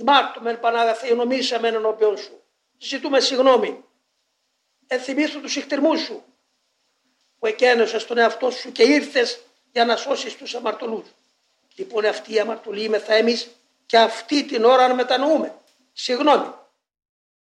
Ημάρτωμεν Παναγαθή, νομίσαμε ενώπιον σου. Ζητούμε συγγνώμη. Ενθυμήθου τους ηχτηρμούς σου που εκένωσες τον εαυτό σου και ήρθες για να σώσεις τους αμαρτωλούς. Λοιπόν αυτή η αμαρτωλή είμαι θα εμείς και αυτή την ώρα να μετανοούμε. Συγγνώμη.